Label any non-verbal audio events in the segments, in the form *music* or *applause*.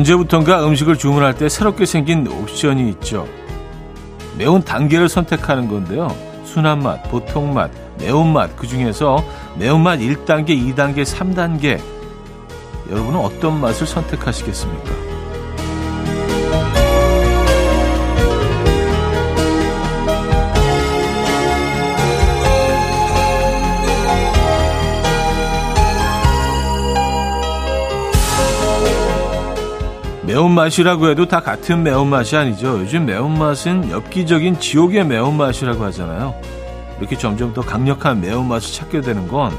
언제부턴가 음식을 주문할 때 새롭게 생긴 옵션이 있죠. 매운 단계를 선택하는 건데요. 순한 맛, 보통 맛, 매운맛 그 중에서 매운맛 1단계, 2단계, 3단계 여러분은 어떤 맛을 선택하시겠습니까? 매운맛이라고 해도 다 같은 매운맛이 아니죠. 요즘 매운맛은 엽기적인 지옥의 매운맛이라고 하잖아요. 이렇게 점점 더 강력한 매운맛을 찾게 되는 건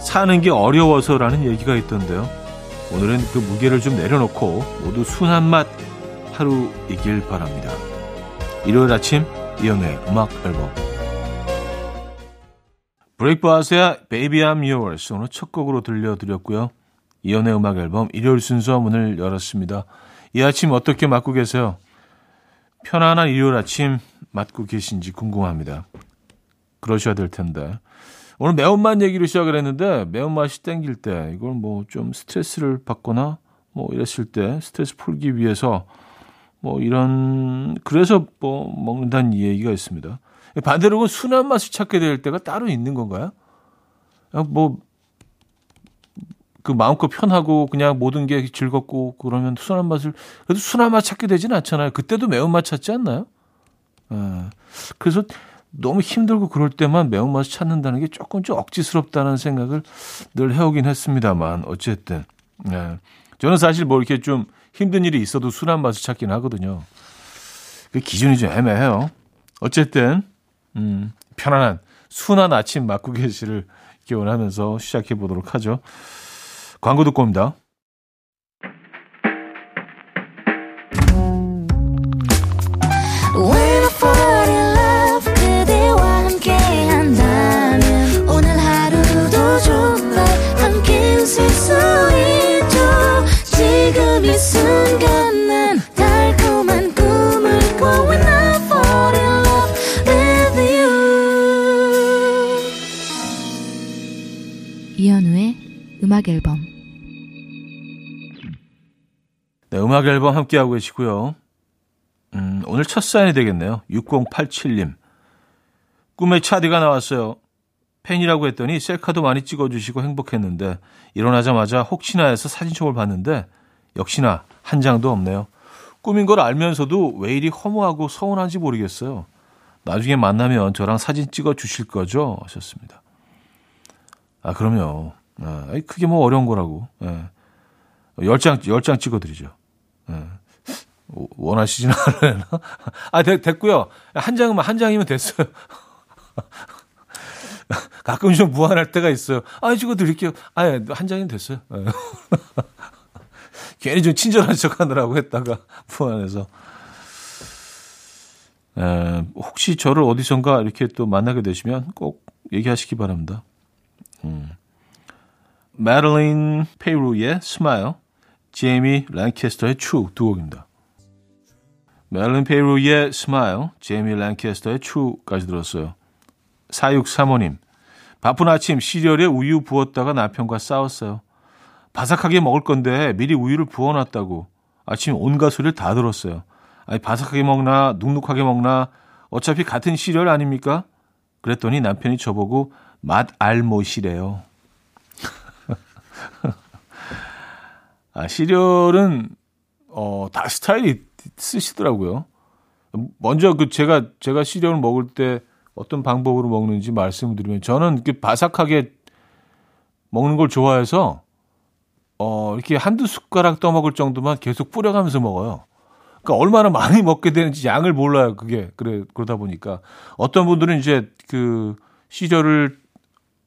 사는 게 어려워서라는 얘기가 있던데요. 오늘은 그 무게를 좀 내려놓고 모두 순한 맛 하루이길 바랍니다. 일요일 아침 이연의 음악 앨범 브레이크바스의 Baby I'm Yours 오늘 첫 곡으로 들려드렸고요. 이연의 음악 앨범 일요일 순서 문을 열었습니다. 이 아침 어떻게 맞고 계세요? 편안한 일요일 아침 맞고 계신지 궁금합니다. 그러셔야 될 텐데. 오늘 매운맛 얘기로 시작을 했는데 매운맛이 땡길 때 이걸 뭐 좀 스트레스를 받거나 뭐 이랬을 때 스트레스 풀기 위해서 뭐 이런 그래서 뭐 먹는다는 얘기가 있습니다. 반대로 순한 맛을 찾게 될 때가 따로 있는 건가요? 뭐 그 마음껏 편하고 그냥 모든 게 즐겁고 그러면 순한 맛을 그래도 순한 맛 찾게 되지는 않잖아요. 그때도 매운 맛 찾지 않나요? 예. 그래서 너무 힘들고 그럴 때만 매운 맛을 찾는다는 게 조금 좀 억지스럽다는 생각을 늘 해오긴 했습니다만 어쨌든 예. 저는 사실 뭐 이렇게 좀 힘든 일이 있어도 순한 맛을 찾긴 하거든요. 그 기준이 좀 애매해요. 어쨌든 음, 편안한 순한 아침 맞고 계시를 기원하면서 시작해 보도록 하죠. 광고 듣고 옵니다. 음악 앨범 함께하고 계시고요. 음, 오늘 첫 사연이 되겠네요. 6087님. 꿈에 차디가 나왔어요. 팬이라고 했더니 셀카도 많이 찍어주시고 행복했는데 일어나자마자 혹시나 해서 사진첩을 봤는데 역시나 한 장도 없네요. 꿈인 걸 알면서도 왜 이리 허무하고 서운한지 모르겠어요. 나중에 만나면 저랑 사진 찍어 주실 거죠? 하셨습니다. 아, 그럼요. 아, 그게 뭐 어려운 거라고. 예. 10장, 10장 찍어 드리죠. 예. 원하시진 *laughs* 않으나? 아, 됐, 됐고요. 한 장은, 한 장이면 됐어요. *laughs* 가끔 좀 무한할 때가 있어요. 아, 찍어 드릴게요. 아, 한 장이면 됐어요. 예. *laughs* 괜히 좀 친절한 척 하느라고 했다가 무한해서. 에, 혹시 저를 어디선가 이렇게 또 만나게 되시면 꼭 얘기하시기 바랍니다. 음. Madeleine Peyroux의 Smile, Jamie Lancaster의 True 두 곡입니다. Madeleine Peyroux의 Smile, Jamie Lancaster의 True까지 들었어요. 4635님, 바쁜 아침 시리얼에 우유 부었다가 남편과 싸웠어요. 바삭하게 먹을 건데 미리 우유를 부어놨다고 아침 온갖 소리를 다 들었어요. 아니 바삭하게 먹나 눅눅하게 먹나 어차피 같은 시리얼 아닙니까? 그랬더니 남편이 저보고 맛 알못이래요. 시리얼은 어, 다 스타일이 쓰시더라고요. 먼저 그 제가 제가 시리얼을 먹을 때 어떤 방법으로 먹는지 말씀을 드리면 저는 이렇게 바삭하게 먹는 걸 좋아해서 어, 이렇게 한두 숟가락 떠먹을 정도만 계속 뿌려가면서 먹어요. 그러니까 얼마나 많이 먹게 되는지 양을 몰라요. 그게 그래 그러다 보니까 어떤 분들은 이제 그 시절을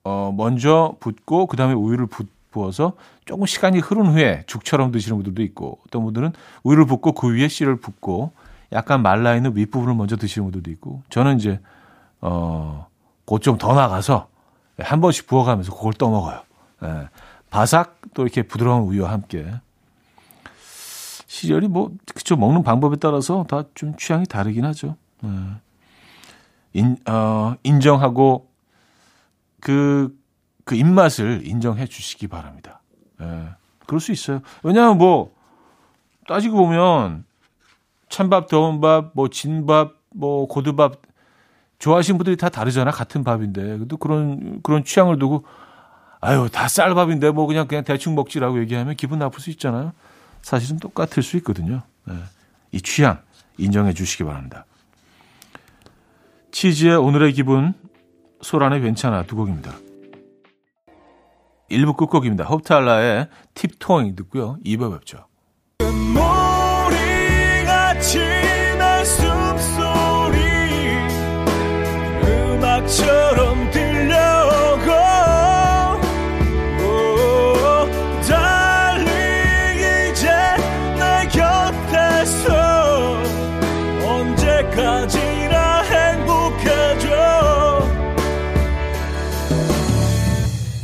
어 먼저 붓고 그다음에 우유를 붓 부어서 조금 시간이 흐른 후에 죽처럼 드시는 분들도 있고 어떤 분들은 우유를 붓고 그 위에 씨를 붓고 약간 말라 있는 윗부분을 먼저 드시는 분들도 있고 저는 이제 어곧 좀 더 나가서 한 번씩 부어가면서 그걸 떠먹어요. 예. 바삭 또 이렇게 부드러운 우유와 함께 시절이 뭐 그쵸 먹는 방법에 따라서 다 좀 취향이 다르긴 하죠. 예. 인, 어, 인정하고 그 그 입맛을 인정해 주시기 바랍니다. 예. 그럴 수 있어요. 왜냐하면 뭐 따지고 보면 찬밥, 더운 밥, 뭐 진밥, 뭐 고두밥 좋아하시는 분들이 다 다르잖아. 같은 밥인데. 그래도 그런 그런 취향을 두고 아유, 다 쌀밥인데 뭐 그냥 그냥 대충 먹지라고 얘기하면 기분 나쁠 수 있잖아요. 사실은 똑같을 수 있거든요. 네. 이 취향 인정해 주시기 바랍니다. 치즈의 오늘의 기분 소란의 괜찮아 두 곡입니다. 1부 끝곡입니다. 홉탈라의 팁토잉 듣고요. 2부 뵙죠. 음악처럼 들려오고 달리 이제 내 곁에서 언제까지나 행복해져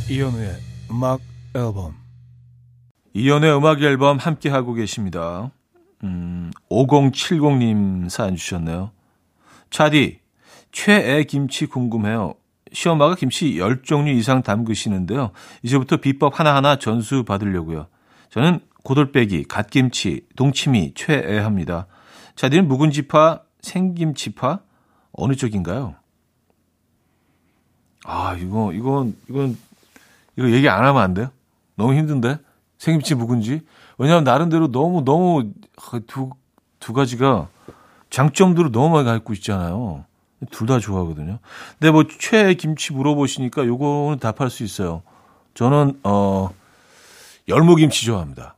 이현우의 음악 앨범 이연의 음악 앨범 함께 하고 계십니다. 음, 5070님 사연 주셨네요. 차디, 최애 김치 궁금해요. 시엄마가 김치 10종류 이상 담그시는데요. 이제부터 비법 하나하나 전수 받으려고요. 저는 고돌빼기, 갓김치, 동치미 최애합니다. 차디는 묵은지파, 생김치파 어느 쪽인가요? 아, 이거 이건 이건 이거 얘기 안 하면 안 돼요? 너무 힘든데? 생김치 묵은지? 왜냐하면 나름대로 너무 너무 두, 두 가지가 장점들을 너무 많이 갖고 있잖아요. 둘 다 좋아하거든요. 근데 뭐 최애 김치 물어보시니까 요거는 답할 수 있어요. 저는 어 열무김치 좋아합니다.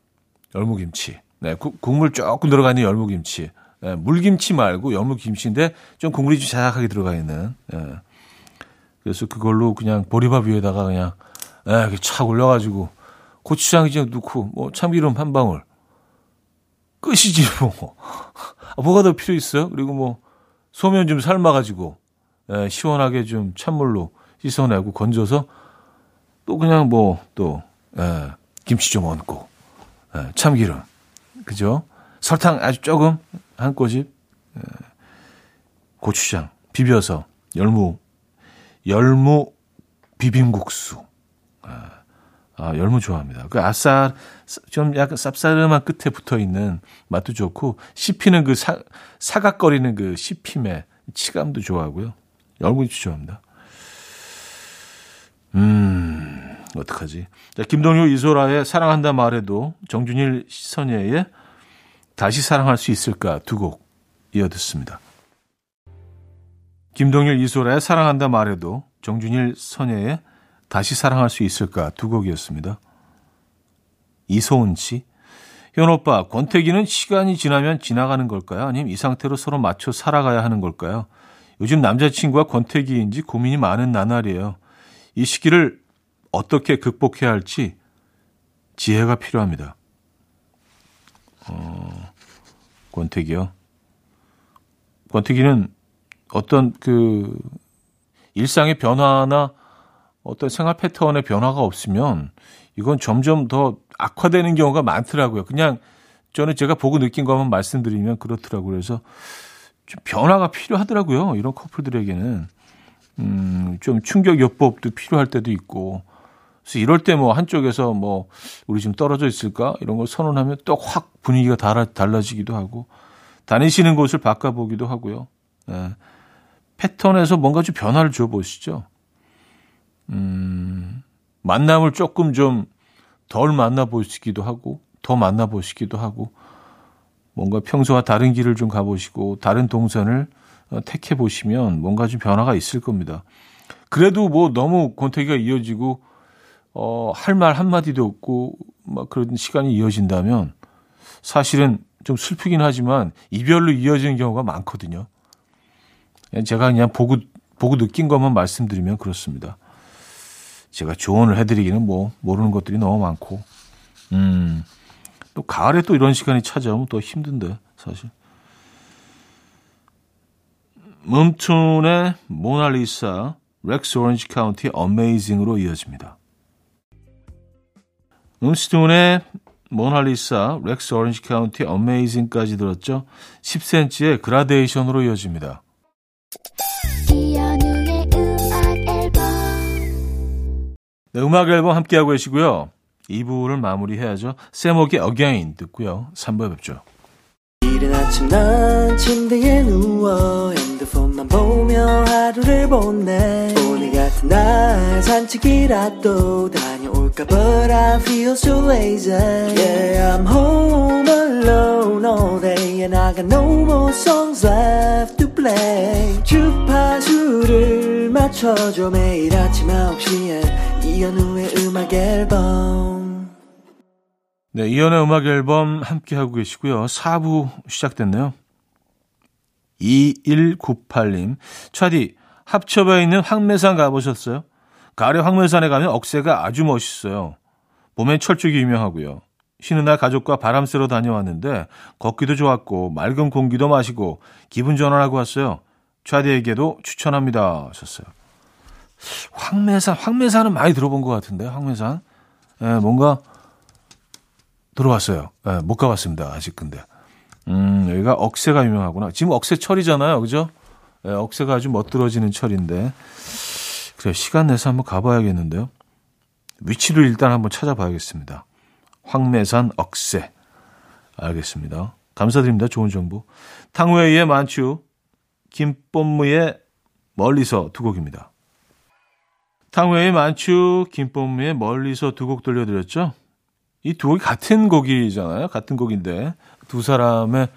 열무김치. 네, 국, 국물 조금 들어가 있는 열무김치. 네, 물김치 말고 열무김치인데 좀 국물이 좀 자작하게 들어가 있는. 네. 그래서 그걸로 그냥 보리밥 위에다가 그냥 네, 이렇게 착 올려가지고 고추장 그냥 넣고 뭐 참기름 한 방울 끝이지 뭐. *laughs* 아, 뭐가 더 필요 있어요? 그리고 뭐 소면 좀 삶아가지고 예, 시원하게 좀 찬물로 씻어내고 건져서 또 그냥 뭐또 예, 김치 좀 얹고 예, 참기름 그죠? 설탕 아주 조금 한 꼬집 예, 고추장 비벼서 열무 열무 비빔국수 아, 열무 좋아합니다. 그 아싸, 좀 약간 쌉싸름한 끝에 붙어 있는 맛도 좋고, 씹히는 그 사, 사각거리는 그 씹힘의 치감도 좋아하고요. 열무 좋아합니다. 음, 어떡하지? 자, 김동효 이소라의 사랑한다 말해도 정준일 선예의 다시 사랑할 수 있을까 두 곡 이어 듣습니다. 김동일 이소라의 사랑한다 말해도 정준일 선예의 다시 사랑할 수 있을까 두 곡이었습니다. 이소은 씨. 현 오빠, 권태기는 시간이 지나면 지나가는 걸까요? 아니면 이 상태로 서로 맞춰 살아가야 하는 걸까요? 요즘 남자친구와 권태기인지 고민이 많은 나날이에요. 이 시기를 어떻게 극복해야 할지 지혜가 필요합니다. 어, 권태기요. 권태기는 어떤 그 일상의 변화나 어떤 생활 패턴의 변화가 없으면 이건 점점 더 악화되는 경우가 많더라고요. 그냥 저는 제가 보고 느낀 것만 말씀드리면 그렇더라고요. 그래서 좀 변화가 필요하더라고요. 이런 커플들에게는. 음, 좀 충격 요법도 필요할 때도 있고. 그래서 이럴 때 뭐 한쪽에서 뭐 우리 좀 떨어져 있을까? 이런 걸 선언하면 또 확 분위기가 달라, 달라지기도 하고. 다니시는 곳을 바꿔보기도 하고요. 예. 패턴에서 뭔가 좀 변화를 줘 보시죠. 음, 만남을 조금 좀 덜 만나보시기도 하고, 더 만나보시기도 하고, 뭔가 평소와 다른 길을 좀 가보시고, 다른 동선을 어, 택해 보시면 뭔가 좀 변화가 있을 겁니다. 그래도 뭐 너무 권태기가 이어지고, 어, 할 말 한마디도 없고, 막 그런 시간이 이어진다면, 사실은 좀 슬프긴 하지만, 이별로 이어지는 경우가 많거든요. 제가 그냥 보고, 보고 느낀 것만 말씀드리면 그렇습니다. 제가 조언을 해드리기는 뭐 모르는 것들이 너무 많고, 음, 또 가을에 또 이런 시간이 찾아오면 또 힘든데 사실. mxmtoon의 Mona Lisa, Rex Orange County Amazing으로 이어집니다. 음스톤의 모나리사, 렉스 오렌지 카운티 Amazing까지 들었죠. 10cm의 그라데이션으로 이어집니다. 네, 음악 앨범 함께하고 계시고요. 2부를 마무리해야죠. 세목의 Again 듣고요. 3부에 뵙죠. 이른 아침 난 침대에 누워 핸드폰만 보며 하루를 보내 오늘 같은 날 산책이라도 다녀올까 But I feel so lazy Yeah I'm home alone all day And I got no more songs left play 주파수를 맞춰줘 매일 아침 9시에 이현우의 음악 앨범 네, 이연의 음악 앨범 함께 하고 계시고요. 4부 시작됐네요. 2198님, 차디, 합천에 있는 황매산 가보셨어요? 가을에 황매산에 가면 억새가 아주 멋있어요. 봄엔 철쭉이 유명하고요. 쉬는 날 가족과 바람 쐬러 다녀왔는데 걷기도 좋았고 맑은 공기도 마시고 기분 전환하고 왔어요. 차디에게도 추천합니다. 하셨어요. 황매산, 황매산은 많이 들어본 것 같은데, 황매산. 예, 뭔가 들어왔어요. 네, 못 가봤습니다. 아직 근데. 음, 여기가 억새가 유명하구나. 지금 억새철이잖아요. 그죠? 네, 억새가 아주 멋들어지는 철인데. 그래, 시간 내서 한번 가봐야겠는데요. 위치를 일단 한번 찾아봐야겠습니다. 황매산 억새. 알겠습니다. 감사드립니다. 좋은 정보. 탕웨이의 만추, 김뽐무의 멀리서 두 곡입니다. 탕웨이의 만추, 김뽐무의 멀리서 두 곡 들려드렸죠? 이 두 곡이 같은 곡이잖아요. 같은 곡인데 두 사람의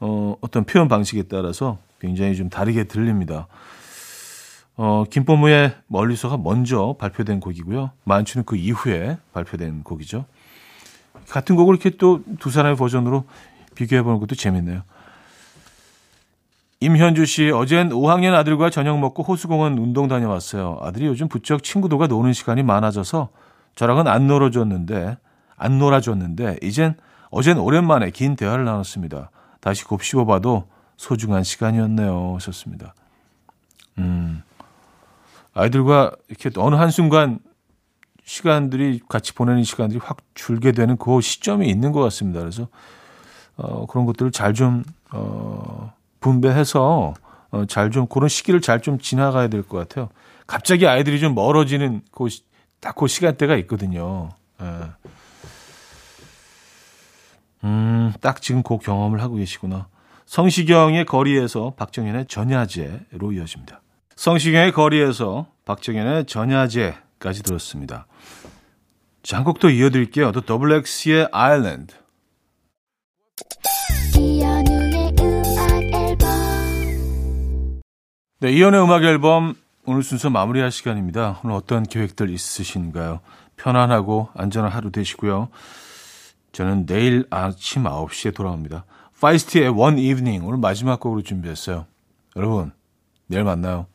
어, 어떤 표현 방식에 따라서 굉장히 좀 다르게 들립니다. 어, 김포무의 멀리서가 먼저 발표된 곡이고요. 만추는 그 이후에 발표된 곡이죠. 같은 곡을 이렇게 또 두 사람의 버전으로 비교해보는 것도 재밌네요. 임현주 씨, 어젠 5학년 아들과 저녁 먹고 호수공원 운동 다녀왔어요. 아들이 요즘 부쩍 친구들과 노는 시간이 많아져서 저랑은 안 놀아줬는데 안 놀아줬는데 이젠 어젠 오랜만에 긴 대화를 나눴습니다. 다시 곱씹어봐도 소중한 시간이었네요. 하셨습니다. 음, 아이들과 이렇게 어느 한순간 시간들이 같이 보내는 시간들이 확 줄게 되는 그 시점이 있는 것 같습니다. 그래서 어, 그런 것들을 잘좀 어, 분배해서 어, 잘좀 그런 시기를 잘 좀 지나가야 될 것 같아요. 갑자기 아이들이 좀 멀어지는 그, 딱 그 시간대가 있거든요. 예. 음, 딱 지금 그 경험을 하고 계시구나. 성시경의 거리에서 박정현의 전야제로 이어집니다. 성시경의 거리에서 박정현의 전야제 까지 들었습니다. 자, 한곡더 이어드릴게요. The Double X의 Island. 네, 이연의 음악 앨범 오늘 순서 마무리할 시간입니다. 오늘 어떤 계획들 있으신가요? 편안하고 안전한 하루 되시고요. 저는 내일 아침 9시에 돌아옵니다. 파이스트의 One Evening 오늘 마지막 곡으로 준비했어요. 여러분, 내일 만나요.